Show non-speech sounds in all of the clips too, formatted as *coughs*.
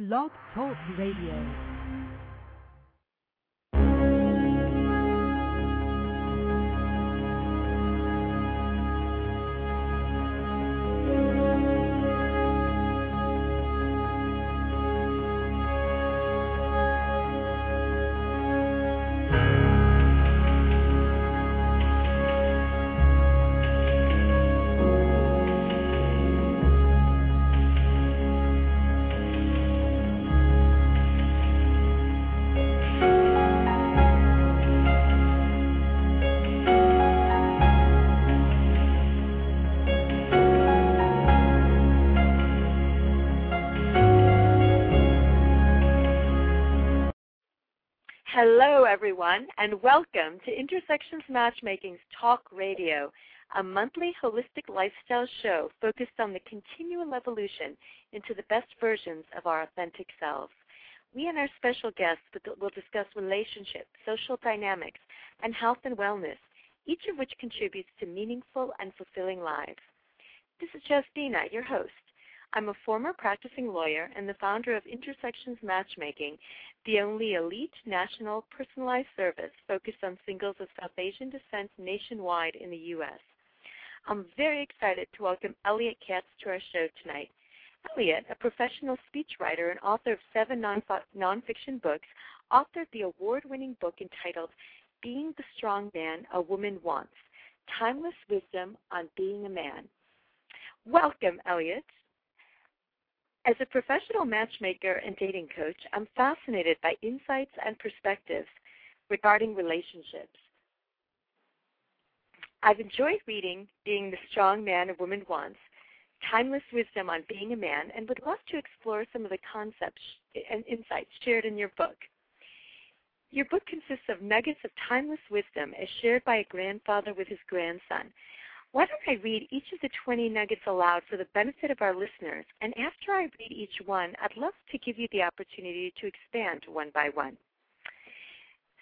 Blog Talk Radio. Hello, everyone, and welcome to Intersections Matchmaking's Talk Radio, a monthly holistic lifestyle show focused on the continual evolution into the best versions of our authentic selves. We and our special guests will discuss relationships, social dynamics, and health and wellness, each of which contributes to meaningful and fulfilling lives. This is Justina, your host. I'm a former practicing lawyer and the founder of Intersections Matchmaking, the only elite national personalized service focused on singles of South Asian descent nationwide in the U.S. I'm very excited to welcome Elliott Katz to our show tonight. Elliott, a professional speechwriter and author of seven nonfiction books, authored the award winning book entitled Being the Strong Man a Woman Wants Timeless Wisdom on Being a Man. Welcome, Elliott. As a professional matchmaker and dating coach, I'm fascinated by insights and perspectives regarding relationships. I've enjoyed reading Being the Strong Man a Woman Wants, Timeless Wisdom on Being a Man, and would love to explore some of the concepts and insights shared in your book. Your book consists of nuggets of timeless wisdom as shared by a grandfather with his grandson why don't I read each of the 20 nuggets aloud for the benefit of our listeners? And after I read each one, I'd love to give you the opportunity to expand one by one.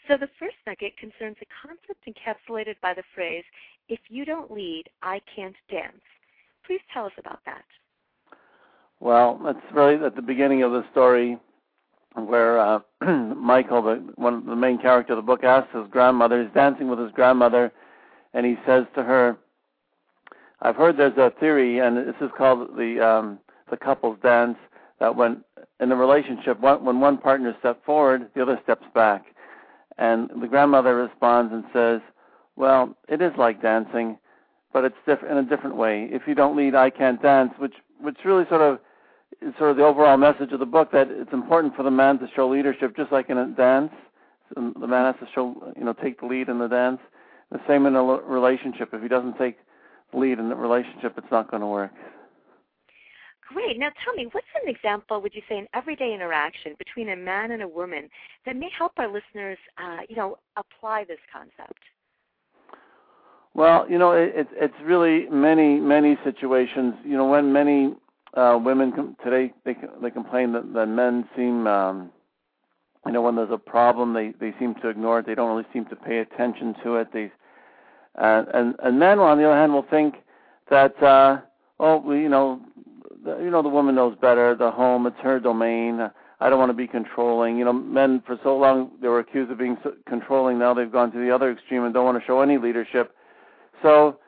So the first nugget concerns a concept encapsulated by the phrase, if you don't lead, I can't dance. Please tell us about that. Well, that's really at the beginning of the story where uh, *clears throat* Michael, the, one the main character of the book, asks his grandmother, he's dancing with his grandmother, and he says to her, I've heard there's a theory, and this is called the um, the couples dance, that when in a relationship, one, when one partner steps forward, the other steps back. And the grandmother responds and says, "Well, it is like dancing, but it's diff- in a different way. If you don't lead, I can't dance." Which which really sort of is sort of the overall message of the book that it's important for the man to show leadership, just like in a dance. The man has to show, you know, take the lead in the dance. The same in a relationship. If he doesn't take lead in the relationship, it's not going to work. Great. Now tell me, what's an example, would you say, an everyday interaction between a man and a woman that may help our listeners, uh, you know, apply this concept? Well, you know, it, it, it's really many, many situations. You know, when many uh, women com- today they they complain that, that men seem, um, you know, when there's a problem, they they seem to ignore it. They don't really seem to pay attention to it. They and and, and men, on the other hand, will think that uh, oh, well, you know, the, you know, the woman knows better. The home, it's her domain. I don't want to be controlling. You know, men for so long they were accused of being so controlling. Now they've gone to the other extreme and don't want to show any leadership. So,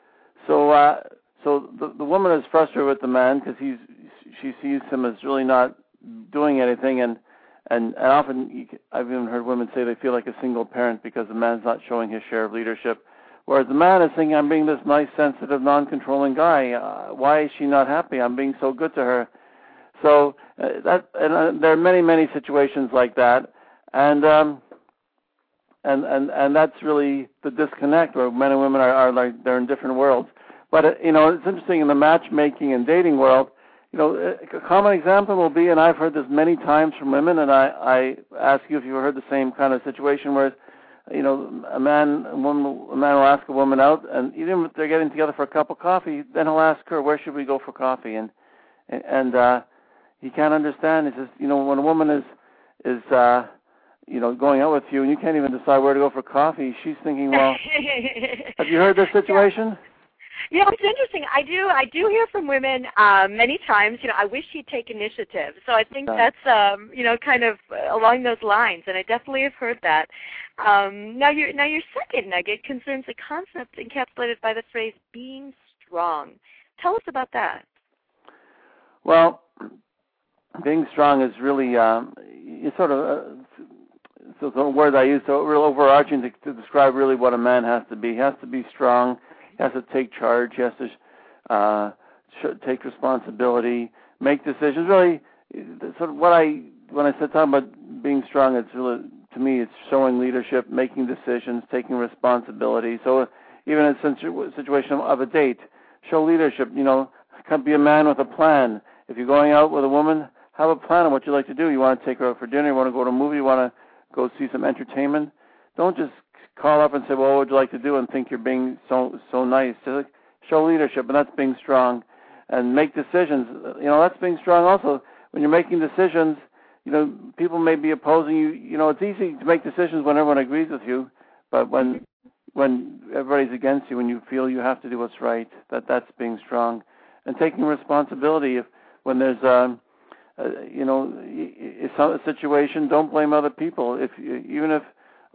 so, uh, so the the woman is frustrated with the man because he's she sees him as really not doing anything, and and and often I've even heard women say they feel like a single parent because the man's not showing his share of leadership. Whereas the man is thinking, I'm being this nice, sensitive, non-controlling guy. Uh, why is she not happy? I'm being so good to her. So uh, that, and uh, there are many, many situations like that, and um, and and and that's really the disconnect where men and women are, are like they're in different worlds. But uh, you know, it's interesting in the matchmaking and dating world. You know, a common example will be, and I've heard this many times from women, and I I ask you if you've heard the same kind of situation where you know, a man, a woman, a man will ask a woman out, and even if they're getting together for a cup of coffee, then he'll ask her, "Where should we go for coffee?" And and uh, he can't understand. He says, you know, when a woman is is uh, you know going out with you and you can't even decide where to go for coffee, she's thinking, well, *laughs* have you heard this situation? You know, it's interesting. I do I do hear from women um, many times. You know, I wish he'd take initiative. So I think that's um, you know kind of along those lines, and I definitely have heard that. Um, now your now your second nugget concerns a concept encapsulated by the phrase "being strong." Tell us about that. Well, being strong is really um, it's sort of uh, so the word I use so real overarching to, to describe really what a man has to be. He has to be strong. Has to take charge. Has to uh, take responsibility, make decisions. Really, sort of what I when I said talking about being strong, it's really to me it's showing leadership, making decisions, taking responsibility. So even in a situation of a date, show leadership. You know, can be a man with a plan. If you're going out with a woman, have a plan on what you like to do. You want to take her out for dinner. You want to go to a movie. You want to go see some entertainment. Don't just call up and say, "Well, what would you like to do?" and think you're being so so nice. Just show leadership, and that's being strong, and make decisions. You know, that's being strong. Also, when you're making decisions, you know, people may be opposing you. You know, it's easy to make decisions when everyone agrees with you, but when when everybody's against you, when you feel you have to do what's right, that that's being strong, and taking responsibility. If when there's um, uh, you know, it's a situation. Don't blame other people. If even if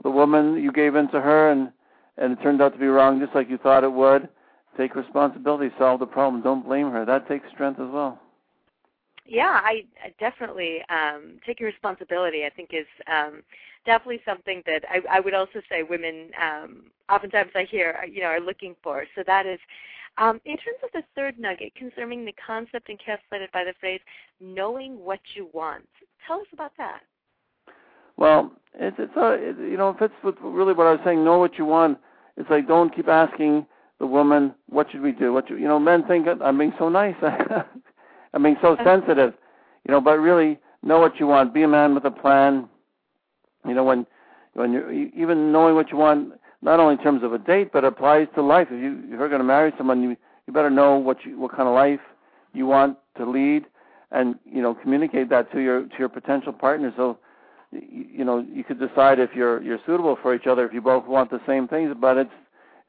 the woman you gave in to her and and it turned out to be wrong, just like you thought it would, take responsibility, solve the problem. Don't blame her. That takes strength as well. Yeah, I, I definitely um, taking responsibility. I think is um, definitely something that I, I would also say women um, oftentimes I hear you know are looking for. So that is um, in terms of the third nugget concerning the concept encapsulated by the phrase "knowing what you want," tell us about that. Well, it's it's a it, you know it fits with really what I was saying. Know what you want. It's like don't keep asking the woman what should we do. What you, you know, men think I'm being so nice. *laughs* I'm being so sensitive. You know, but really know what you want. Be a man with a plan. You know, when when you're even knowing what you want not only in terms of a date, but applies to life. If you if you're going to marry someone, you you better know what you what kind of life you want to lead, and you know communicate that to your to your potential partner. So you, know you could decide if you're you're suitable for each other if you both want the same things. But it's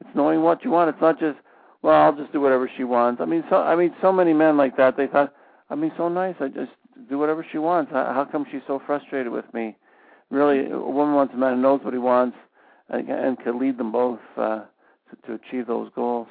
it's knowing what you want. It's not just well I'll just do whatever she wants. I mean so I mean so many men like that. They thought I mean so nice. I just do whatever she wants. How, how come she's so frustrated with me? Really, a woman wants a man who knows what he wants and, and could lead them both uh, to, to achieve those goals.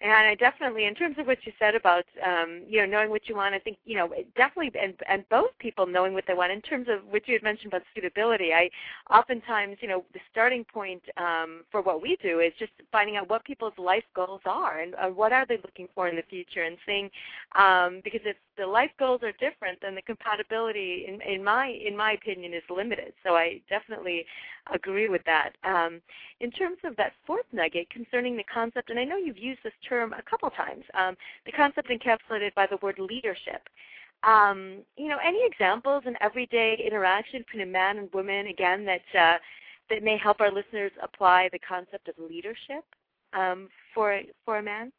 And I definitely, in terms of what you said about, um, you know, knowing what you want, I think, you know, definitely, and, and both people knowing what they want. In terms of what you had mentioned about suitability, I oftentimes, you know, the starting point um, for what we do is just finding out what people's life goals are and uh, what are they looking for in the future, and seeing, um, because if the life goals are different, then the compatibility, in, in my in my opinion, is limited. So I definitely agree with that. Um, in terms of that fourth nugget concerning the concept, and I know you've used this term a couple times, um, the concept encapsulated by the word leadership. Um, you know, any examples in everyday interaction between a man and woman, again, that uh, that may help our listeners apply the concept of leadership um, for for a man?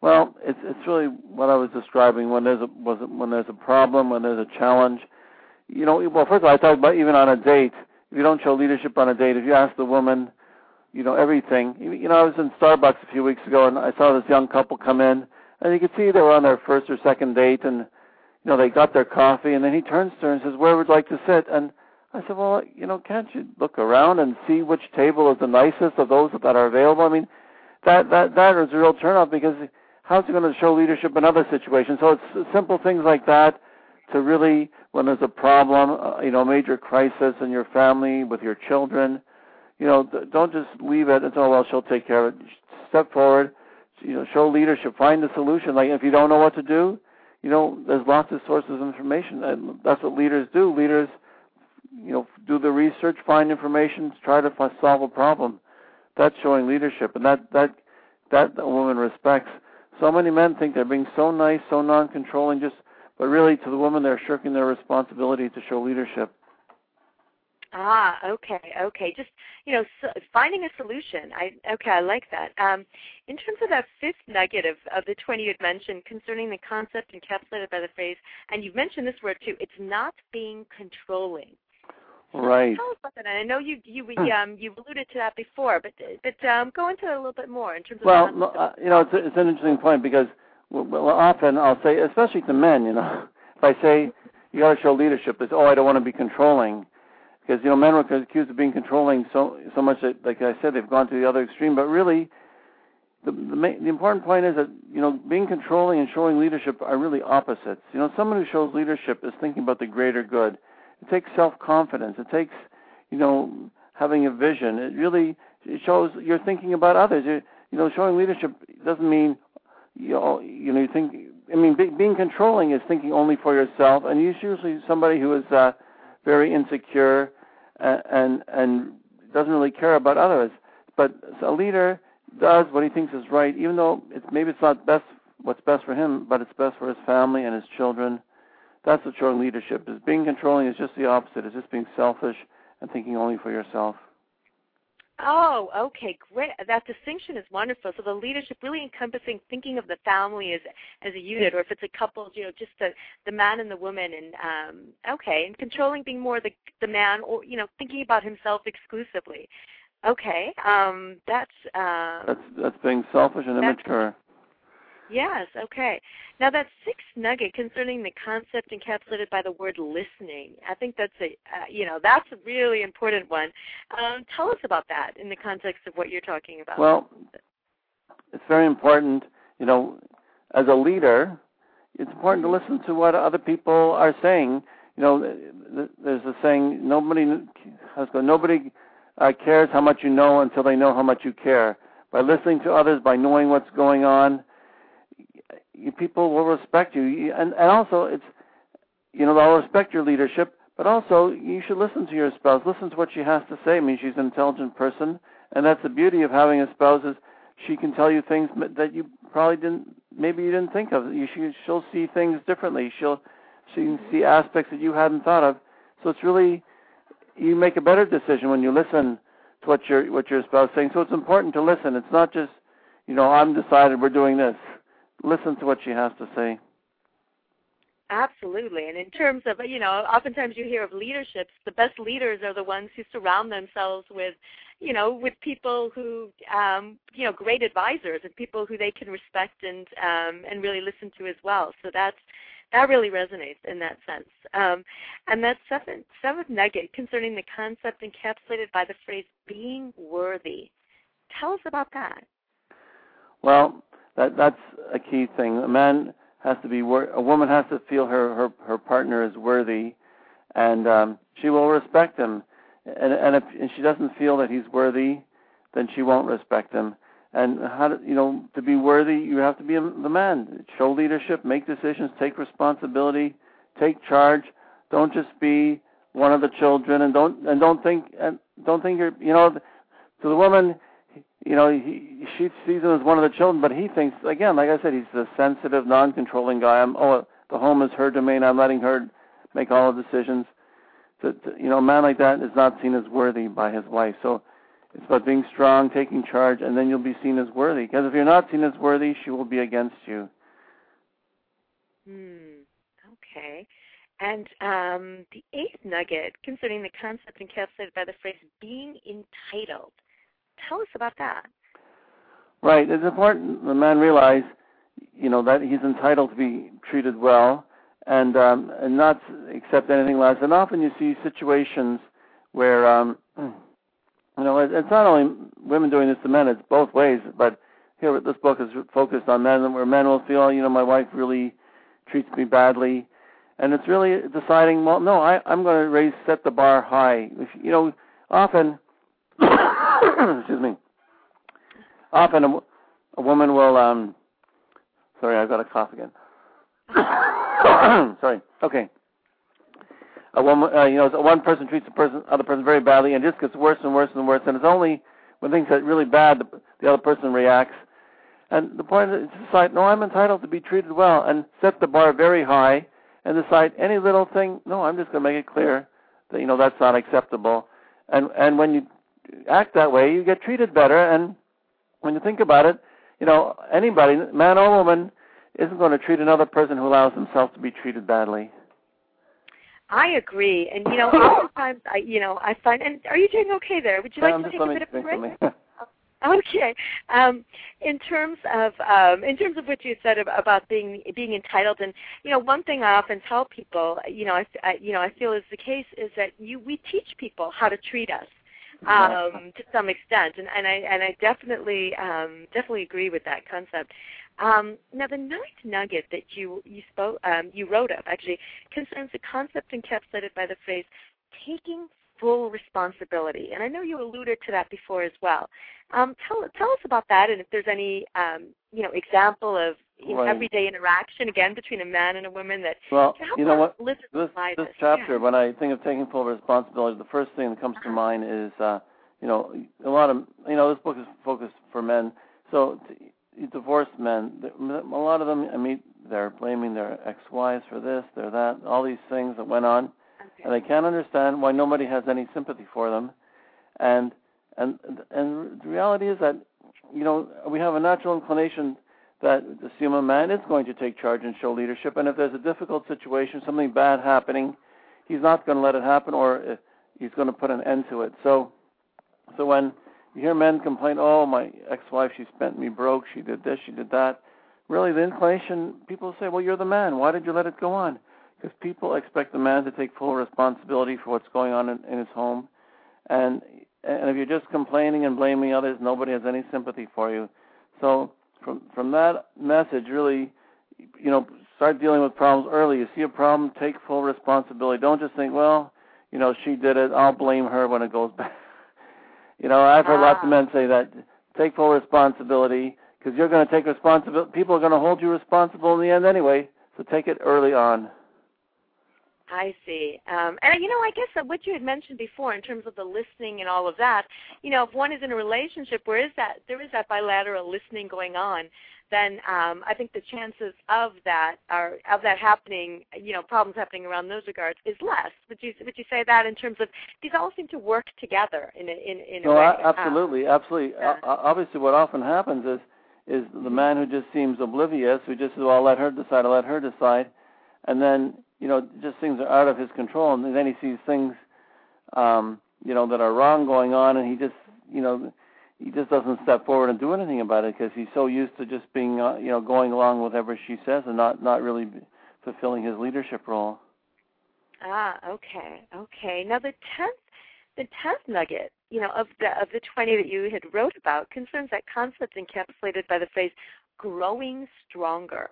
Well, it's it's really what I was describing. When there's a when there's a problem, when there's a challenge, you know. Well, first of all, I talked about even on a date you don't show leadership on a date, if you ask the woman, you know, everything. You know, I was in Starbucks a few weeks ago and I saw this young couple come in and you could see they were on their first or second date and you know, they got their coffee and then he turns to her and says, Where would you like to sit? And I said, Well, you know, can't you look around and see which table is the nicest of those that are available? I mean, that that that is a real turnoff because how's he going to show leadership in other situations? So it's simple things like that to really when there's a problem, uh, you know, major crisis in your family with your children, you know, don't just leave it and say, oh, well, she'll take care of it. Step forward, you know, show leadership, find the solution. Like if you don't know what to do, you know, there's lots of sources of information, and that's what leaders do. Leaders, you know, do the research, find information, try to solve a problem. That's showing leadership, and that that that a woman respects. So many men think they're being so nice, so non-controlling, just but really to the woman they're shirking their responsibility to show leadership. Ah, okay, okay. Just you know, so finding a solution. I okay, I like that. Um, in terms of that fifth nugget of, of the twenty you had mentioned concerning the concept encapsulated by the phrase, and you've mentioned this word too. It's not being controlling. Right. Tell us about that. And I know you you um you've alluded to that before, but but um, go into it a little bit more in terms of. Well, uh, you know, it's it's an interesting point because well, often I'll say, especially to men, you know, *laughs* if I say you got to show leadership, it's oh I don't want to be controlling, because you know men were accused of being controlling so so much that like I said they've gone to the other extreme, but really. The, the, the important point is that you know being controlling and showing leadership are really opposites. You know, someone who shows leadership is thinking about the greater good it takes self confidence. It takes, you know, having a vision. It really it shows you're thinking about others. you you know, showing leadership doesn't mean you know you know you think. I mean, be, being controlling is thinking only for yourself, and you're usually somebody who is uh, very insecure and, and and doesn't really care about others. But a leader does what he thinks is right, even though it's maybe it's not best what's best for him, but it's best for his family and his children that's what showing leadership is. Being controlling is just the opposite. It's just being selfish and thinking only for yourself. Oh, okay, great. That distinction is wonderful. So the leadership really encompassing thinking of the family as as a unit, or if it's a couple, you know, just the the man and the woman, and um, okay, and controlling being more the the man, or you know, thinking about himself exclusively. Okay, um, that's uh, that's that's being selfish and immature. Yes, okay. Now that sixth nugget concerning the concept encapsulated by the word listening, I think that's a uh, you know that's a really important one. Um, tell us about that in the context of what you're talking about. Well, it's very important. You know, as a leader, it's important to listen to what other people are saying. You know, there's a saying: nobody has nobody uh, cares how much you know until they know how much you care. By listening to others, by knowing what's going on people will respect you. And and also it's you know they'll respect your leadership, but also you should listen to your spouse. Listen to what she has to say. I mean, she's an intelligent person, and that's the beauty of having a spouse is she can tell you things that you probably didn't maybe you didn't think of. You she, she'll see things differently. She'll she can see aspects that you hadn't thought of. So it's really you make a better decision when you listen to what your what your spouse is saying. So it's important to listen. It's not just you know I'm decided we're doing this listen to what she has to say. Absolutely. And in terms of, you know, oftentimes you hear of leaderships, the best leaders are the ones who surround themselves with, you know, with people who, um, you know, great advisors and people who they can respect and um, and really listen to as well. So that's that really resonates in that sense. Um, and that seventh, seventh nugget concerning the concept encapsulated by the phrase being worthy. Tell us about that. Well, that that's a key thing. A man has to be wor- a woman has to feel her her her partner is worthy, and um, she will respect him. And and if and she doesn't feel that he's worthy, then she won't respect him. And how to, you know to be worthy, you have to be the man. Show leadership, make decisions, take responsibility, take charge. Don't just be one of the children, and don't and don't think and don't think you're you know to the woman you know, he, she sees him as one of the children, but he thinks again, like I said, he's a sensitive, non-controlling guy. I'm oh, the home is her domain. I'm letting her make all the decisions. To, you know, a man like that is not seen as worthy by his wife. So it's about being strong, taking charge, and then you'll be seen as worthy. Because if you're not seen as worthy, she will be against you. Hmm. Okay. And um, the eighth nugget concerning the concept encapsulated by the phrase being entitled. Tell us about that. Right. It's important the man realize, you know, that he's entitled to be treated well and um, and not accept anything less. And often you see situations where, um, *clears throat* you know, it's not only women doing this to men; it's both ways. But here, this book is focused on men, where men will feel, you know, my wife really treats me badly, and it's really deciding, well, no, I, I'm going to raise, set the bar high. If, you know, often *clears throat* *coughs* excuse me. Often a, a woman will. Um, sorry, I've got a cough again. *coughs* sorry. Okay. A woman, uh, you know, one person treats the person, other person very badly, and it just gets worse and worse and worse. And it's only when things get really bad, the, the other person reacts. And the point is to decide, no, I'm entitled to be treated well, and set the bar very high, and decide any little thing, no, I'm just going to make it clear that you know that's not acceptable. And and when you act that way, you get treated better. And when you think about it, you know, anybody, man or woman, isn't going to treat another person who allows himself to be treated badly. I agree, and you know, *laughs* oftentimes I, you know, I find. And are you doing okay there? Would you like I'm to take a bit of a break? *laughs* *laughs* Okay. Um, in terms of um, in terms of what you said about being being entitled, and you know, one thing I often tell people, you know, I, I you know, I feel is the case is that you we teach people how to treat us um, to some extent, and, and I and I definitely um, definitely agree with that concept. Um, now, the ninth nugget that you you spoke um, you wrote of actually concerns the concept encapsulated by the phrase "taking full responsibility," and I know you alluded to that before as well. Um, tell tell us about that, and if there's any um, you know example of you know, Right. everyday interaction again between a man and a woman that Well, you know what? This this this. chapter, Yeah. when I think of taking full responsibility, the first thing that comes to Uh-huh. mind is, uh, you know, a lot of, you know, this book is focused for men. So t- divorced men, a lot of them, I mean, they're blaming their ex-wives for this, they're that, all these things that went on, Okay. and they can't understand why nobody has any sympathy for them. And and and the reality is that, you know, we have a natural inclination that assume a man is going to take charge and show leadership. And if there's a difficult situation, something bad happening, he's not going to let it happen, or uh, he's going to put an end to it. So, so when you hear men complain, "Oh, my ex-wife, she spent me broke. She did this, she did that," really, the inclination people say, "Well, you're the man. Why did you let it go on?" Because people expect the man to take full responsibility for what's going on in, in his home, and and if you're just complaining and blaming others, nobody has any sympathy for you. So from from that message, really, you know, start dealing with problems early. You see a problem, take full responsibility. Don't just think, well, you know, she did it. I'll blame her when it goes *laughs* bad. you know, I've heard lots of Ah. men say that. Take full responsibility because you're going to take responsibility. People are going to hold you responsible in the end anyway. So take it early on. I see. Um, and you know, I guess that what you had mentioned before in terms of the listening and all of that, you know, if one is in a relationship where is that there is that bilateral listening going on, then um, I think the chances of that are of that happening, you know, problems happening around those regards is less. Would you would you say that in terms of these all seem to work together in a, in in No, a way? a- absolutely, absolutely. yeah. O- o- obviously, what often happens is is the man who just seems oblivious, who just says, "Well, I'll let her decide. I'll let her decide," and then you know, just things are out of his control, and then he sees things, um, you know, that are wrong going on, and he just, you know, he just doesn't step forward and do anything about it because he's so used to just being, uh, you know, going along with whatever she says and not not really fulfilling his leadership role. Ah, okay, okay. Now the tenth, the tenth nugget, you know, of the of the twenty that you had wrote about concerns that concept encapsulated by the phrase "growing stronger."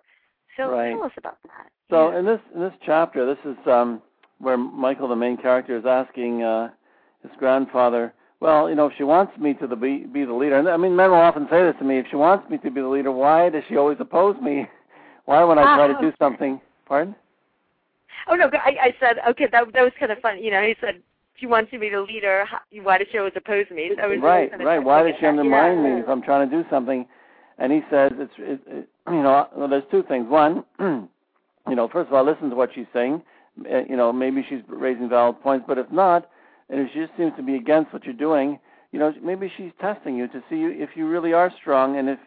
So Right. tell us about that. So Yeah. in this in this chapter, this is um, where Michael, the main character, is asking uh, his grandfather, "Well, you know, if she wants me to the, be be the leader, and I mean, men will often say this to me: if she wants me to be the leader, why does she always oppose me? Why, when I try to do Ah. something, pardon? oh no, I, I said okay. That that was kind of fun. You know, he said if she wants to be the leader. how- Why does she always oppose me? Was right, right. Why does she undermine yeah. me if I'm trying to do something? And he says it's it, it, *clears throat* you know well, there's two things. One, *clears throat* you know, first of all, listen to what she's saying. Uh, You know, maybe she's raising valid points, but if not, and if she just seems to be against what you're doing, you know, maybe she's testing you to see if you really are strong and if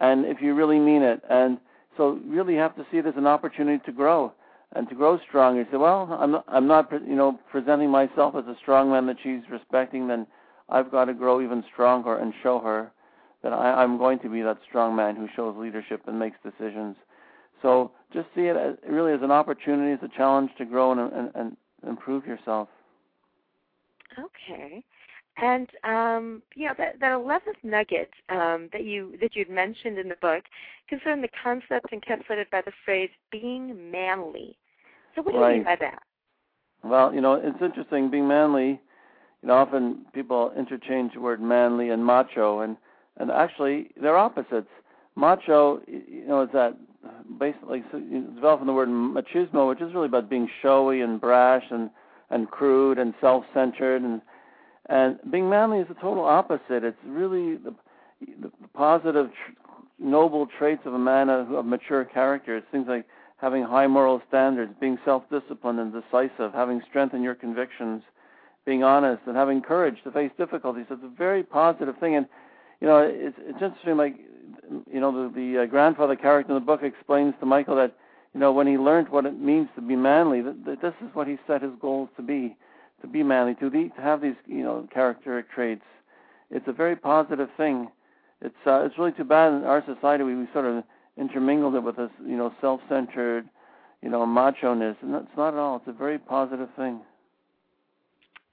and if you really mean it. And so, really, have to see it as an opportunity to grow and to grow stronger. You say, well, I'm not, I'm not, you know, presenting myself as a strong man that she's respecting. Then I've got to grow even stronger and show her that I, I'm going to be that strong man who shows leadership and makes decisions. So just see it as, really as an opportunity, as a challenge to grow and, and, and improve yourself. Okay. And um, you know that that eleventh nugget um, that you that you'd mentioned in the book concerned the concept encapsulated by the phrase "being manly." So what do you mean by that? Well, you know, it's interesting being manly. You know, often people interchange the word manly and macho, and and actually they're opposites. Macho, you know, is that basically so you develop from the word machismo, which is really about being showy and brash and and crude and self-centered, and and being manly is the total opposite. It's really the the positive, noble traits of a man of, of mature character. It's things like having high moral standards, being self-disciplined and decisive, having strength in your convictions, being honest, and having courage to face difficulties. It's a very positive thing, and you know, it's it's interesting. Like, you know, the the uh, grandfather character in the book explains to Michael that you know, when he learned what it means to be manly, that, that this is what he set his goals to be, to be manly, to, be, to have these, you know, characteristic traits. It's a very positive thing. It's uh, it's really too bad in our society we, we sort of intermingled it with this, you know, self-centered, you know, macho-ness, and it's not at all. It's a very positive thing.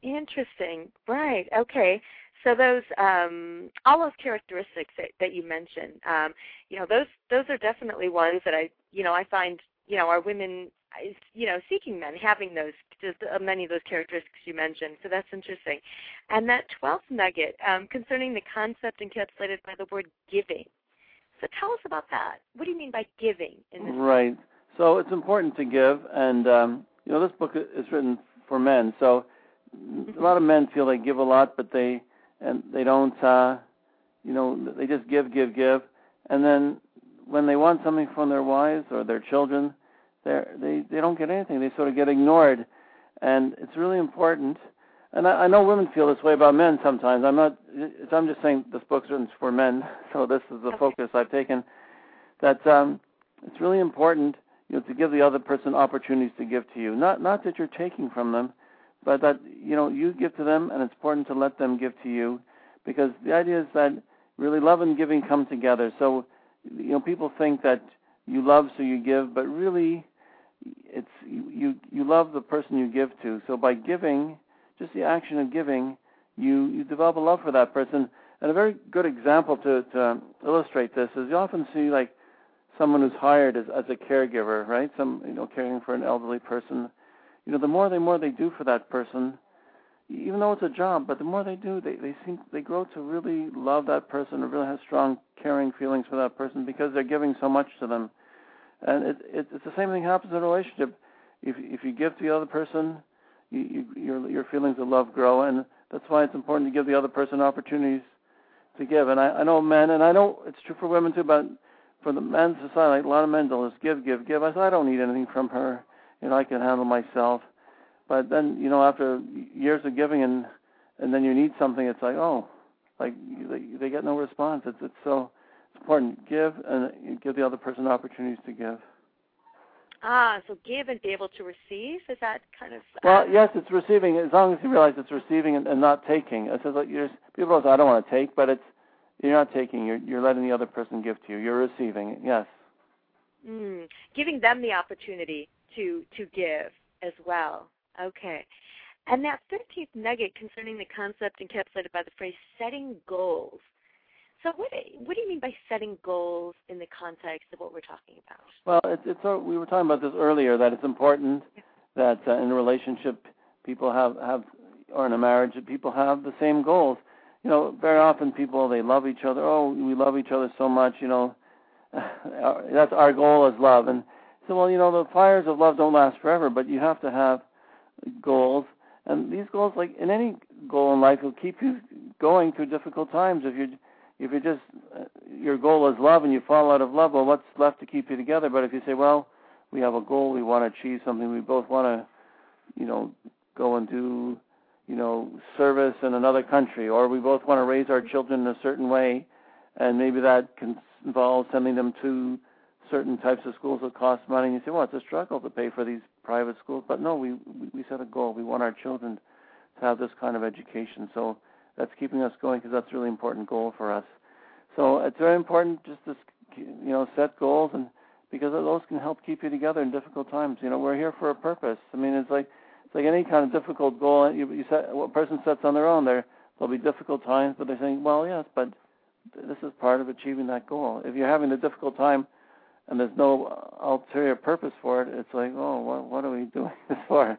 Interesting. Right. Okay. So those um, all those characteristics that, that you mentioned, um, you know, those those are definitely ones that I, you know, I find, you know, our women, you know, seeking men having those just uh, many of those characteristics you mentioned. So that's interesting. And that twelfth nugget um, concerning the concept encapsulated by the word giving. So tell us about that. What do you mean by giving in this? Right. So it's important to give, and um, you know, this book is written for men. So a lot of men feel they give a lot, but they and they don't uh you know they just give give give. And then when they want something from their wives or their children they they they don't get anything. They sort of get ignored. And it's really important. And I, I know women feel this way about men sometimes. I'm not i'm just saying this book's written for men *laughs* so this is the okay. focus i've taken. That um it's really important you know to give the other person opportunities to give to you. Not not that you're taking from them but that you know you give to them, and it's important to let them give to you, because the idea is that really love and giving come together. So you know people think that you love so you give, but really it's you you love the person you give to. So by giving, just the action of giving, you you develop a love for that person. And a very good example to to illustrate this is you often see like someone who's hired as as a caregiver, right? Some you know caring for an elderly person you know, the more they more they do for that person, even though it's a job, but the more they do, they they seem they grow to really love that person or really have strong caring feelings for that person because they're giving so much to them. And it, it it's the same thing happens in a relationship. If if you give to the other person, you, you, your your feelings of love grow, and that's why it's important to give the other person opportunities to give. And I, I know men, and I know it's true for women too, but for the men's society, a lot of men will just give, give, give. I said I don't need anything from her you know, I can handle myself. But then, you know, after years of giving and and then you need something, it's like, oh, like they, they get no response. It's it's so it's important. Give and give the other person opportunities to give. Ah, so give and be able to receive is that kind of? Well, yes, it's receiving as long as you realize it's receiving and, and not taking. It says like you're, people say I don't want to take, but it's you're not taking. You're you're letting the other person give to you. You're receiving. Yes. Mm, giving them the opportunity to to give as well. Okay. And that 13th nugget concerning the concept encapsulated by the phrase setting goals. So what what do you mean by setting goals in the context of what we're talking about? Well, it's, it's we were talking about this earlier that it's important that uh, in a relationship people have have or in a marriage that people have the same goals. You know, very often people they love each other. Oh, we love each other so much. You know, *laughs* that's our goal is love, and so, well, you know, the fires of love don't last forever, but you have to have goals. And these goals, like in any goal in life, will keep you going through difficult times. If you if you just uh, your goal is love and you fall out of love, well, what's left to keep you together? But if you say, well, we have a goal, we want to achieve something, we both want to, you know, go and do, you know, service in another country, or we both want to raise our children in a certain way, and maybe that can involve sending them to certain types of schools that cost money, and you say, well, it's a struggle to pay for these private schools. But no, we we set a goal. We want our children to have this kind of education. So that's keeping us going because that's a really important goal for us. So it's very important just to you know set goals and because those can help keep you together in difficult times. You know, we're here for a purpose. I mean, it's like it's like any kind of difficult goal you, you set what a person sets on their own. There there'll be difficult times, but they're saying, well, yes, but this is part of achieving that goal. If you're having a difficult time and there's no ulterior purpose for it, it's like, oh, what, what are we doing *laughs* this for?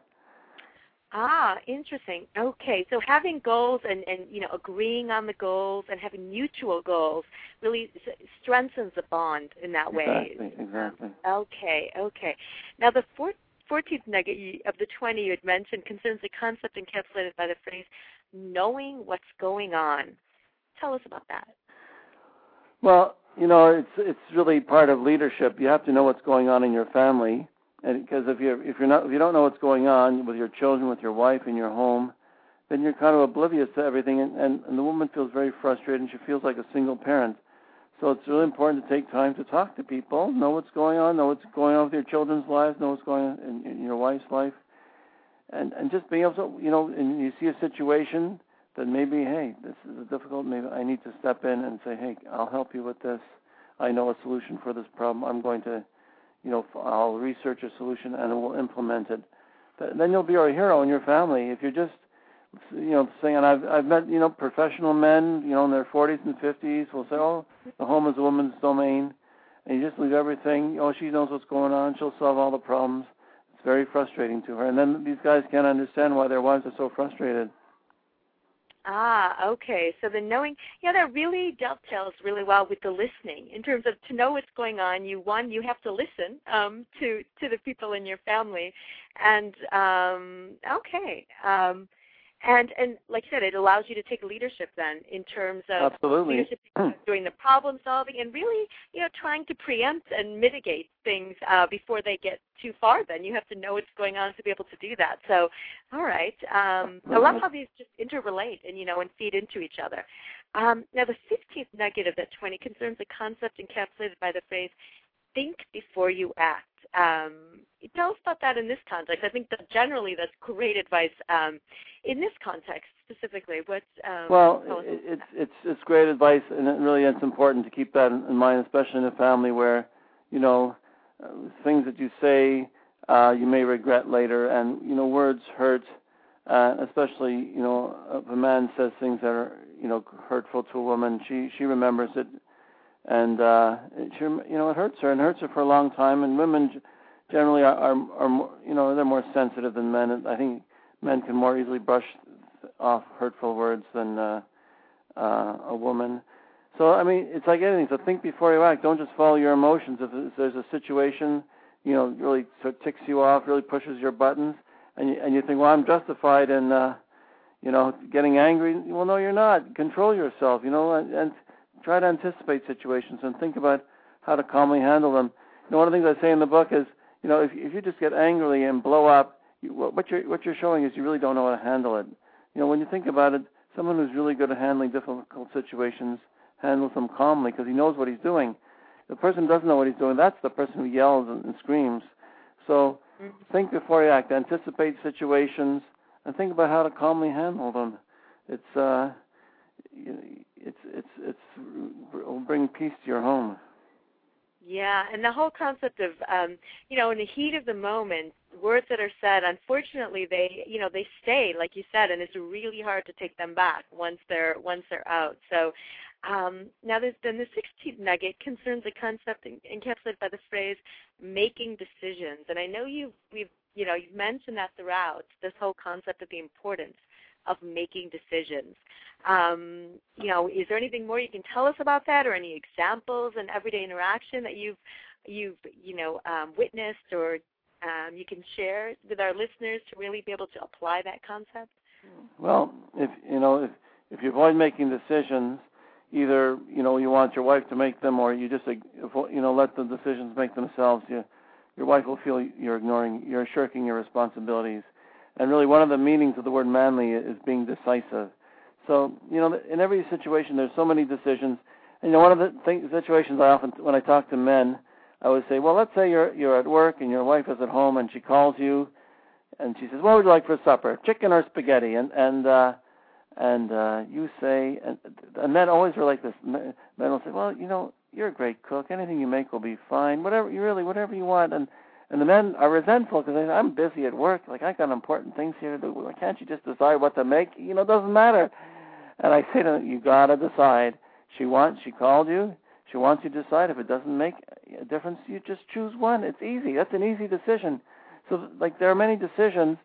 Ah, interesting. Okay, so having goals and and you know agreeing on the goals and having mutual goals really strengthens the bond in that way. Exactly. Exactly. Um, okay. Okay. Now the fourth, 14th nugget of the 20 you had mentioned concerns the concept encapsulated by the phrase knowing what's going on. Tell us about that. Well, you know, it's it's really part of leadership. You have to know what's going on in your family, and because if you're if you're not if you don't know what's going on with your children, with your wife in your home, then you're kind of oblivious to everything, and and, and the woman feels very frustrated, and she feels like a single parent. So it's really important to take time to talk to people, know what's going on, know what's going on with your children's lives, know what's going on in, in your wife's life, and and just being able to, you know, and you see a situation that maybe, hey, this is a difficult. Maybe I need to step in and say, hey, I'll help you with this. I know a solution for this problem. I'm going to, you know, I'll research a solution and we'll implement it. But Then you'll be our hero in your family. If you're just, you know, saying, and I've I've met, you know, professional men, you know, in their 40s and 50s will say, oh, the home is a woman's domain, and you just leave everything. Oh, she knows what's going on. She'll solve all the problems. It's very frustrating to her. And then these guys can't understand why their wives are so frustrated. Ah, okay. So the knowing, yeah, that really dovetails really well with the listening. In terms of to know what's going on, you one you have to listen um, to to the people in your family, and um, okay, um, and and like you said, it allows you to take leadership then in terms of Absolutely. leadership *clears throat* doing the problem solving and really you know trying to preempt and mitigate things uh, before they get too far. Then you have to know what's going on to be able to do that. So, all right, um, I love how these just interrelate and you know and feed into each other. Um, now, the 15th nugget of that 20 concerns a concept encapsulated by the phrase "think before you act." Um, tell us about that in this context. I think that generally that's great advice um, in this context specifically. What? Um, well, it's it's it's great advice, and it really it's important to keep that in mind, especially in a family where you know uh, things that you say uh, you may regret later, and you know words hurt. Uh, especially, you know, if a man says things that are, you know, hurtful to a woman, she she remembers it, and uh, it, she, you know, it hurts her and hurts her for a long time. And women generally are, are, are more, you know, they're more sensitive than men. I think men can more easily brush off hurtful words than uh, uh, a woman. So I mean, it's like anything. So think before you act. Don't just follow your emotions. If, if there's a situation, you know, really sort of ticks you off, really pushes your buttons, and you, and you think, well, I'm justified in, uh, you know, getting angry. Well, no, you're not. Control yourself. You know, and, and try to anticipate situations and think about how to calmly handle them. You know, one of the things I say in the book is, you know, if if you just get angrily and blow up, you, what you're what you're showing is you really don't know how to handle it. You know, when you think about it, someone who's really good at handling difficult situations handles them calmly because he knows what he's doing. The person who doesn't know what he's doing, that's the person who yells and, and screams. So mm-hmm. think before you act. Anticipate situations and think about how to calmly handle them. It's uh, it's it's it's will bring peace to your home. Yeah, and the whole concept of um, you know, in the heat of the moment, words that are said, unfortunately, they you know they stay, like you said, and it's really hard to take them back once they're once they're out. So um, now, there's, then the 16th nugget concerns a concept encapsulated by the phrase "making decisions," and I know you've we've you know you've mentioned that throughout this whole concept of the importance of making decisions. Um, you know, is there anything more you can tell us about that, or any examples in everyday interaction that you've you've you know um, witnessed, or um, you can share with our listeners to really be able to apply that concept? Well, if you know if if you avoid making decisions, either you know you want your wife to make them, or you just you know let the decisions make themselves. You, your wife will feel you're ignoring, you're shirking your responsibilities. And really, one of the meanings of the word manly is being decisive. So, you know, in every situation, there's so many decisions. And, you know, one of the th- situations I often, when I talk to men, I would say, well, let's say you're you're at work and your wife is at home and she calls you, and she says, what would you like for supper, chicken or spaghetti? And and uh, and uh, you say, and, and men always are like this. Men will say, well, you know, you're a great cook. Anything you make will be fine. Whatever you really, whatever you want. And and the men are resentful because they say, I'm busy at work. Like, I got important things here to do. Can't you just decide what to make? You know, it doesn't matter. And I say to them, you got to decide. She wants, she called you. She wants you to decide. If it doesn't make a difference, you just choose one. It's easy. That's an easy decision. So, like, there are many decisions.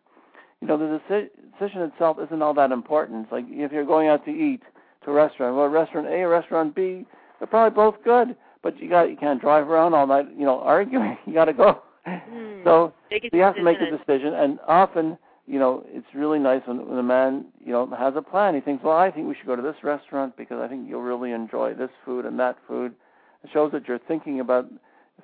You know, the decision itself isn't all that important. It's like if you're going out to eat to a restaurant, well, restaurant A or restaurant B, they're probably both good. But you got you can't drive around all night, you know, arguing. *laughs* You got to go Mm. So you have to make a decision, and often, you know, it's really nice when, when a man, you know, has a plan. He thinks, well, I think we should go to this restaurant because I think you'll really enjoy this food and that food. It shows that you're thinking about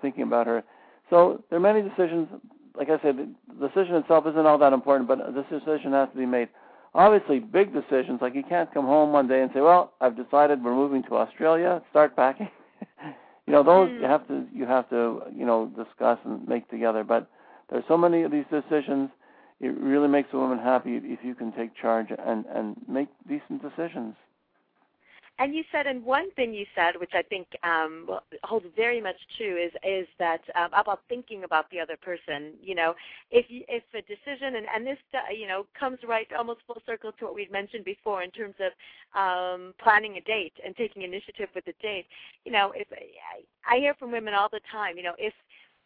thinking about her. So there are many decisions. Like I said, the decision itself isn't all that important, but this decision has to be made. Obviously, big decisions like you can't come home one day and say, "Well, I've decided we're moving to Australia. Start packing." *laughs* You know, those Mm. you have to you have to you know discuss and make together. But there's so many of these decisions. It really makes a woman happy if you can take charge and and make decent decisions. And you said, and one thing you said, which I think um, holds very much true, is is that um, about thinking about the other person. You know, if if a decision, and, and this uh, you know comes right almost full circle to what we'd mentioned before in terms of um, planning a date and taking initiative with the date. You know, if I, I hear from women all the time, you know, if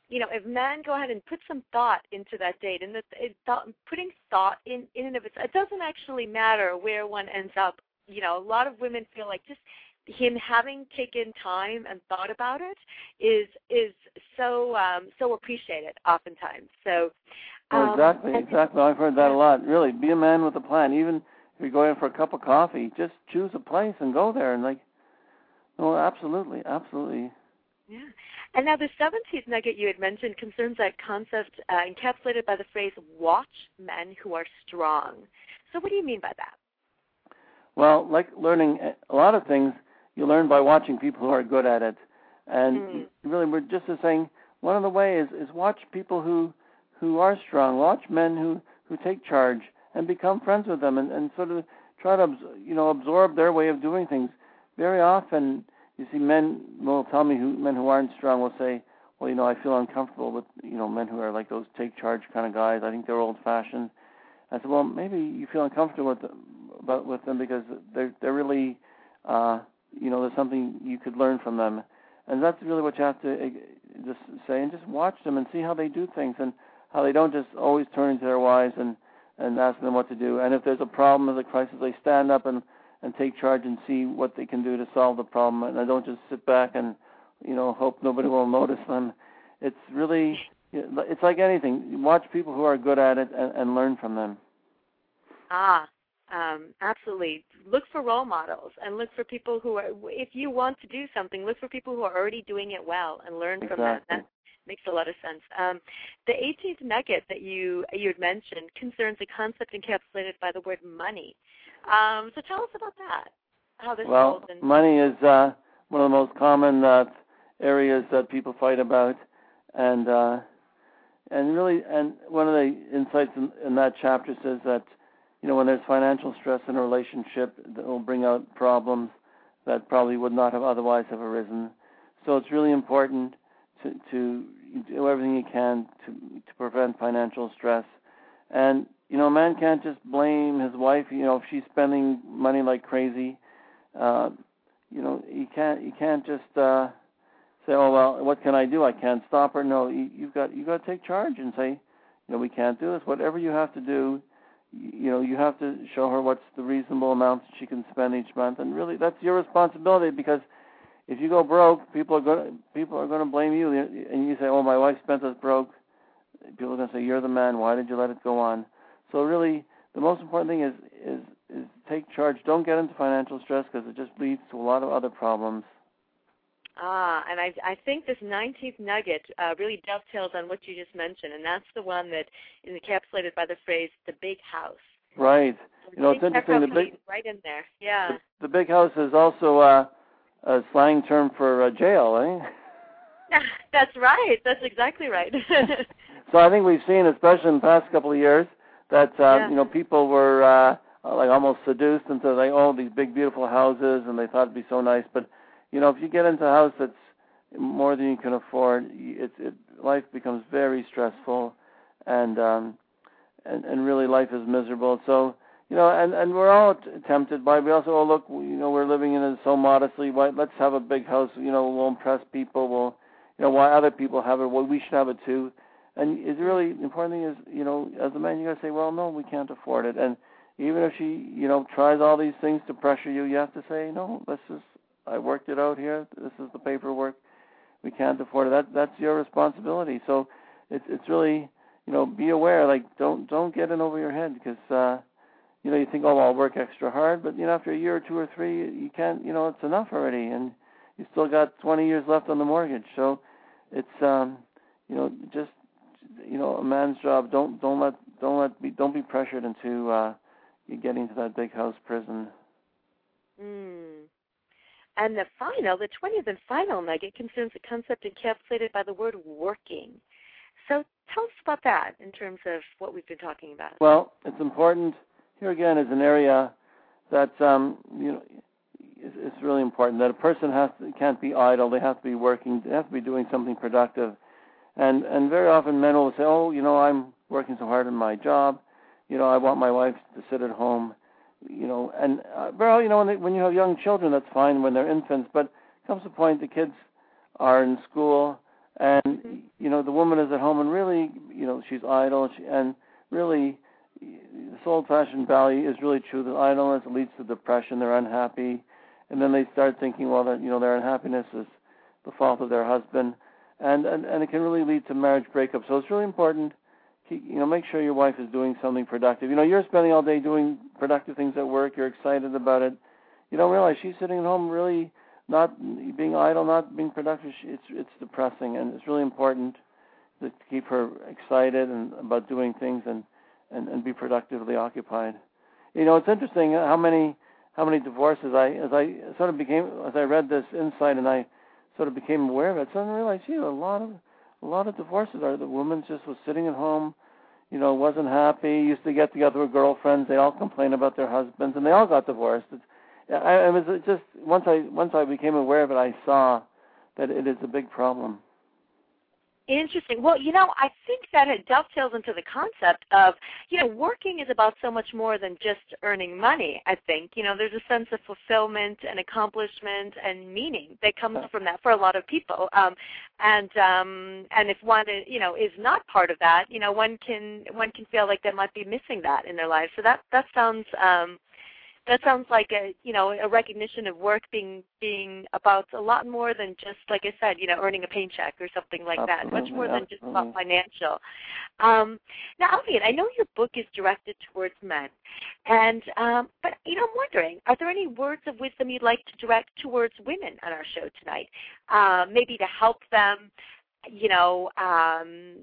you know, if men go ahead and put some thought into that date, and that it, thought, putting thought in in and of itself, it doesn't actually matter where one ends up you know, a lot of women feel like just him having taken time and thought about it is is so um so appreciated oftentimes. So Oh, um, exactly, exactly. I've heard that a lot. Really, be a man with a plan. Even if you're going for a cup of coffee, just choose a place and go there. And like, no, absolutely, absolutely. Yeah. And now the 17th nugget you had mentioned concerns that concept uh, encapsulated by the phrase "watch men who are strong." So what do you mean by that? Well, like learning a lot of things, you learn by watching people who are good at it. And Mm. really, we're just saying one of the ways is watch people who who are strong. Watch men who who take charge and become friends with them, and and sort of try to you know absorb their way of doing things. Very often, you see men will tell me who men who aren't strong will say, well, you know, I feel uncomfortable with you know men who are like those take charge kind of guys. I think they're old fashioned. I said, well, maybe you feel uncomfortable with them, about with them because they're they're really, uh, you know, there's something you could learn from them, and that's really what you have to uh, just say and just watch them and see how they do things and how they don't just always turn to their wives and and ask them what to do. And if there's a problem, or a crisis, they stand up and and take charge and see what they can do to solve the problem, and they don't just sit back and you know hope nobody will notice them. It's really it's like anything. Watch people who are good at it and, and learn from them. Ah, um, absolutely. Look for role models and look for people who are. If you want to do something, look for people who are already doing it well and learn from that. Exactly. That makes a lot of sense. Um, the 18th nugget that you you had mentioned concerns a concept encapsulated by the word money. Um, so tell us about that. How this Well, in. money is uh, one of the most common uh, areas that people fight about, and uh, and really, and one of the insights in, in that chapter says that you know when there's financial stress in a relationship, that will bring out problems that probably would not have otherwise have arisen. So it's really important to to do everything you can to to prevent financial stress, and you know, a man can't just blame his wife. You know, if she's spending money like crazy, uh, you know, you can't you can't just uh, say, "Oh well, what can I do? I can't stop her." No, you, you've got you've got to take charge and say, "You know, we can't do this. Whatever you have to do, you, know, you have to show her what's the reasonable amount that she can spend each month." And really, that's your responsibility because if you go broke, people are going people are going to blame you, and you say, "Oh, my wife spent us broke." People are going to say, "You're the man. Why did you let it go on?" So really, the most important thing is is is take charge. Don't get into financial stress because it just leads to a lot of other problems. Ah, and I I think this 19th nugget uh, really dovetails on what you just mentioned, and that's the one that is encapsulated by the phrase "the big house." Right. You know, it's interesting. The big right in there. Yeah. the, the big house is also uh, a slang term for uh, jail, eh? *laughs* That's right. That's exactly right. *laughs* So I think we've seen, especially in the past couple of years, that uh, Yeah. you know people were uh, like almost seduced into they own these big beautiful houses and they thought it'd be so nice. But you know if you get into a house that's more than you can afford, it, it life becomes very stressful, and um, and and really life is miserable. So you know, and and we're all t- tempted by. We also, oh look, you know, we're living in it so modestly. Why let's have a big house. You know, we'll impress people. We'll you know why other people have it. Well, we should have it too. And it's really the important thing is, you know, as a man, you got to say, well, no, we can't afford it. And even if she, you know, tries all these things to pressure you, you have to say, no, this is, I worked it out here. This is the paperwork. We can't afford it. That that's your responsibility. So it's it's really, you know, be aware. Like don't don't get in over your head because, uh, you know, you think, oh, I'll work extra hard, but you know, after a year or two or three, you can't, you know, it's enough already, and you still got 20 years left on the mortgage. So it's, um, you know, just you know a man's job don't don't let don't let be don't be pressured into uh getting to that big house prison mm. And the final, the 20th and final nugget concerns a concept encapsulated by the word working. So tell us about that in terms of what we've been talking about. Well, it's important. Here again is an area that um, you know it's really important that a person has to, can't be idle. They have to be working. They have to be doing something productive. And and very often men will say, "Oh, you know, I'm working so hard in my job. You know, I want my wife to sit at home." You know, and uh, well, you know, when they, when you have young children, that's fine when they're infants. But comes a point the kids are in school, and mm-hmm. you know, the woman is at home, and really, you know, she's idle, she, and really, this old-fashioned value is really true. That idleness leads to depression. They're unhappy and then they start thinking, well, that you know, their unhappiness is the fault of their husband, and and and it can really lead to marriage breakup. So it's really important, you know, make sure your wife is doing something productive. You know, you're spending all day doing productive things at work. You're excited about it. You don't realize she's sitting at home really not being idle, not being productive. It's it's depressing, and it's really important to keep her excited and about doing things and and and be productively occupied. You know, it's interesting how many how many divorces I as I sort of became as I read this insight and I sort of became aware of it, suddenly I realized, gee, a lot of a lot of divorces are the woman just was sitting at home, you know, wasn't happy, used to get together with girlfriends, they all complain about their husbands, and they all got divorced. It's, I, it was just once I once I became aware of it, I saw that it is a big problem. Interesting. Well, you know, I think that it dovetails into the concept of, you know, working is about so much more than just earning money, I think. You know, there's a sense of fulfillment and accomplishment and meaning that comes from that for a lot of people. Um and um and if one you know is not part of that, you know, one can one can feel like they might be missing that in their life. So that that sounds um that sounds like a you know a recognition of work being being about a lot more than just like I said you know earning a paycheck or something like absolutely, that much more absolutely. than just about financial. Um, now, Elliott, I know your book is directed towards men, and um, but you know I'm wondering are there any words of wisdom you'd like to direct towards women on our show tonight? Uh, maybe to help them, you know, um,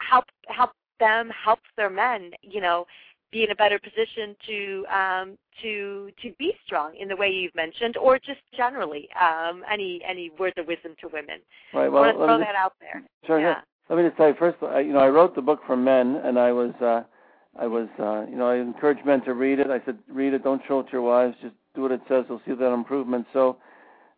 help help them help their men, you know be in a better position to um, to to be strong in the way you've mentioned, or just generally um, any any words of wisdom to women. Right. Well, I want to throw that out there. Sure. Yeah. yeah. Let me just tell you first. You know, I wrote the book for men, and I was uh, I was uh, you know I encourage men to read it. I said, read it. Don't show it to your wives. Just do what it says. You'll see that improvement. So.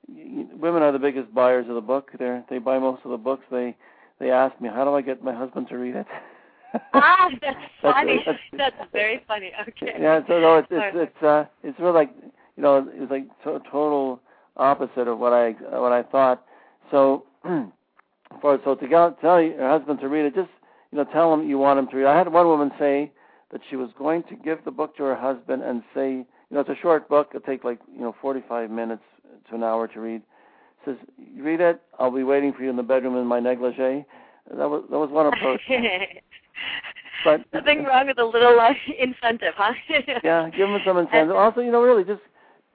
Women are the biggest buyers of the book. They they buy most of the books. They they ask me, how do I get my husband to read it? *laughs* *laughs* ah, that's funny. That's, *laughs* that's, very funny. Okay. Yeah, so no, it's it's it's uh it's really like you know it was like to- total opposite of what I what I thought. So *clears throat* for so to go, tell your husband to read it, just you know tell him you want him to read. I had one woman say that she was going to give the book to her husband and say, you know, it's a short book. It'll take like you know 45 minutes to an hour to read. Says, read it. I'll be waiting for you in the bedroom in my negligee. That was that was one approach. *laughs* but nothing wrong with a little uh, incentive, huh? *laughs* yeah, give him some incentive. Also, you know, really just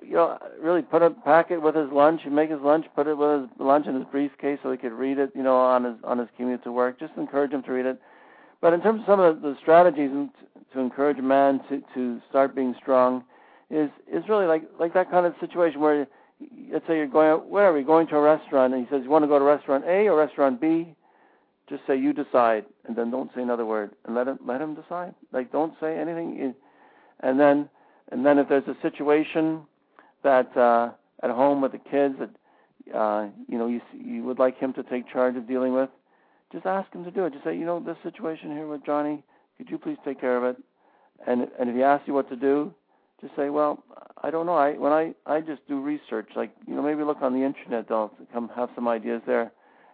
you know, really put a packet with his lunch. You make his lunch, put it with his lunch in his briefcase so he could read it. You know, on his on his commute to work. Just encourage him to read it. But in terms of some of the, the strategies to encourage a man to to start being strong, is is really like like that kind of situation where let's say you're going out where are we going to a restaurant and he says you want to go to restaurant A or restaurant B just say you decide, and then don't say another word, and let him let him decide. Like don't say anything, and then and then if there's a situation that uh, at home with the kids that uh, you know you you would like him to take charge of dealing with, just ask him to do it. Just say, you know, this situation here with Johnny, could you please take care of it? And and if he asks you what to do, just say, well, I don't know. I when I I just do research, like you know, maybe look on the internet. They'll come have some ideas there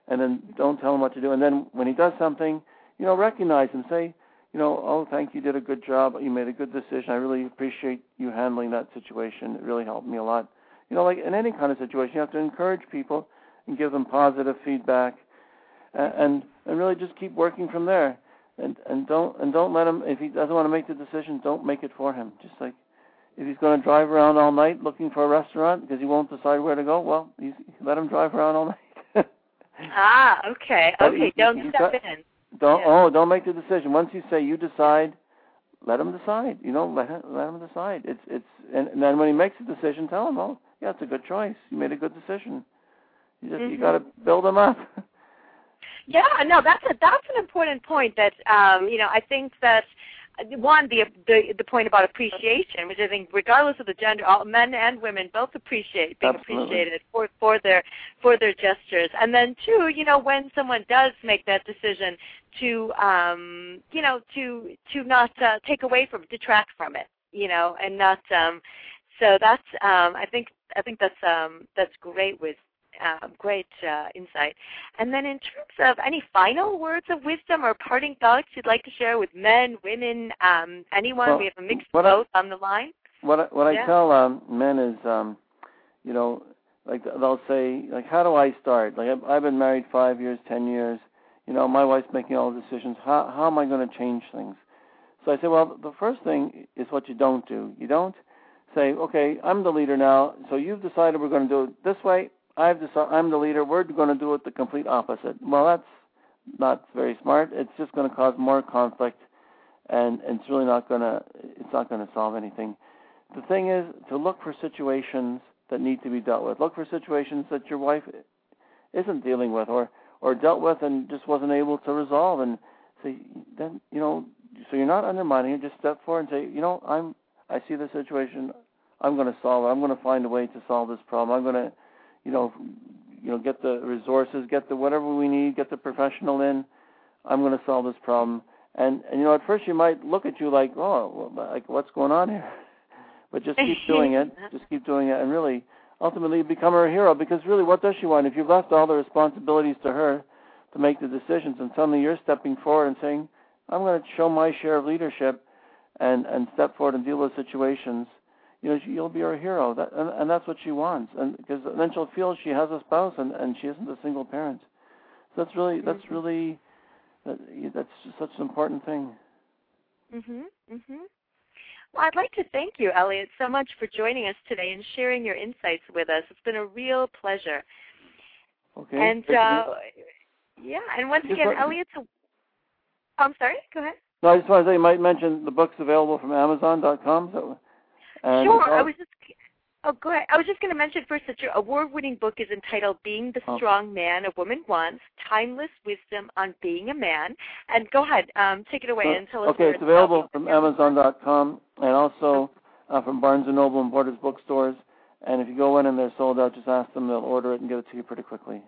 and then don't tell him what to do. And then when he does something, you know, recognize him. Say, you know, oh, thank you, did a good job. You made a good decision. I really appreciate you handling that situation. It really helped me a lot. You know, like in any kind of situation, you have to encourage people and give them positive feedback, and and, and really just keep working from there. And and don't and don't let him if he doesn't want to make the decision, don't make it for him. Just like if he's going to drive around all night looking for a restaurant because he won't decide where to go, well, he's, let him drive around all night. *laughs* *laughs* Ah, okay. Okay, don't step in. Don't yeah. oh, don't make the decision. Once you say you decide, let him decide. You know, let him, let him decide. It's it's and, and then when he makes a decision, tell him, oh, yeah, it's a good choice. You made a good decision. You just mm-hmm. you got to build him up. *laughs* yeah, no, that's a that's an important point. That um, you know, I think that one the, the the point about appreciation, which I think regardless of the gender, all men and women both appreciate being Absolutely. appreciated for for their for their gestures. And then two, you know, when someone does make that decision to um, you know to to not uh, take away from detract from it, you know, and not um, so that's um, I think I think that's um, that's great with uh, great uh, insight. And then, in terms of any final words of wisdom or parting thoughts you'd like to share with men, women, um, anyone, well, we have a mixed both on the line. What I, what yeah. I tell um, men is, um, you know, like they'll say, like, how do I start? Like, I've, I've been married five years, ten years. You know, my wife's making all the decisions. How how am I going to change things? So I say, well, the first thing is what you don't do. You don't say, okay, I'm the leader now, so you've decided we're going to do it this way. I've decided I'm the leader. We're going to do it the complete opposite. Well, that's not very smart. It's just going to cause more conflict, and, and it's really not going to it's not going to solve anything. The thing is to look for situations that need to be dealt with. Look for situations that your wife isn't dealing with, or or dealt with and just wasn't able to resolve, and say then you know so you're not undermining it. Just step forward and say, you know, I'm I see the situation. I'm going to solve it. I'm going to find a way to solve this problem. I'm going to you know, you know, get the resources, get the whatever we need, get the professional in. I'm going to solve this problem. And and you know, at first you might look at you like, oh, like what's going on here? *laughs* But just keep doing it. *laughs* Just keep doing it, and really, ultimately, become her hero. Because really, what does she want? If you've left all the responsibilities to her to make the decisions, and suddenly you're stepping forward and saying, I'm going to show my share of leadership, and and step forward and deal with situations you know, you'll be her hero. That, and, and that's what she wants. And because then she'll feel she has a spouse and, and she isn't a single parent. So that's really, that's mm-hmm. really, that, that's such an important thing. Mhm. Mhm. Well, I'd like to thank you, Elliott, so much for joining us today and sharing your insights with us. It's been a real pleasure. Okay. And uh, yeah, and once again, want, Elliott's. A, oh, I'm sorry. Go ahead. No, I just want to say you might mention the book's available from Amazon.com. So and sure. I was just. Oh, go ahead. I was just going to mention first that your award-winning book is entitled "Being the. Strong Man a Woman Wants: Timeless Wisdom on Being a Man." And go ahead, um, take it away and tell us. Okay, it's available from Amazon.com and also uh, from Barnes and Noble and Borders bookstores. And if you go in and they're sold out, just ask them; they'll order it and get it to you pretty quickly.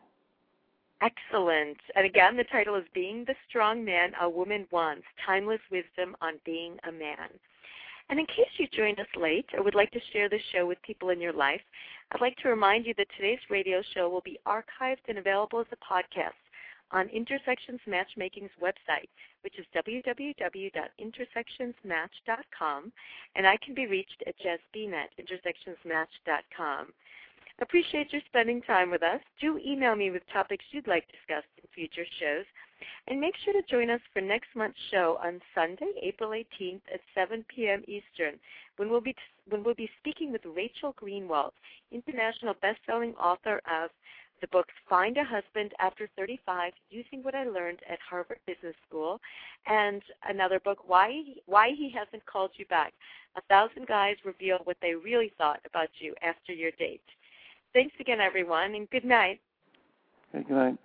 Excellent. And again, the title is Being the Strong Man a Woman Wants Timeless Wisdom on Being a Man. And in case you joined us late or would like to share this show with people in your life, I'd like to remind you that today's radio show will be archived and available as a podcast on Intersections Matchmaking's website, which is www.intersectionsmatch.com, and I can be reached at at intersectionsmatch.com. Appreciate your spending time with us. Do email me with topics you'd like discussed in future shows. And make sure to join us for next month's show on Sunday, April 18th at 7 p.m. Eastern, when we'll be when we'll be speaking with Rachel Greenwald, international best-selling author of the books Find a Husband After 35, Using What I Learned at Harvard Business School, and another book, Why Why He Hasn't Called You Back. A thousand guys reveal what they really thought about you after your date. Thanks again, everyone, and good night. Okay, good night.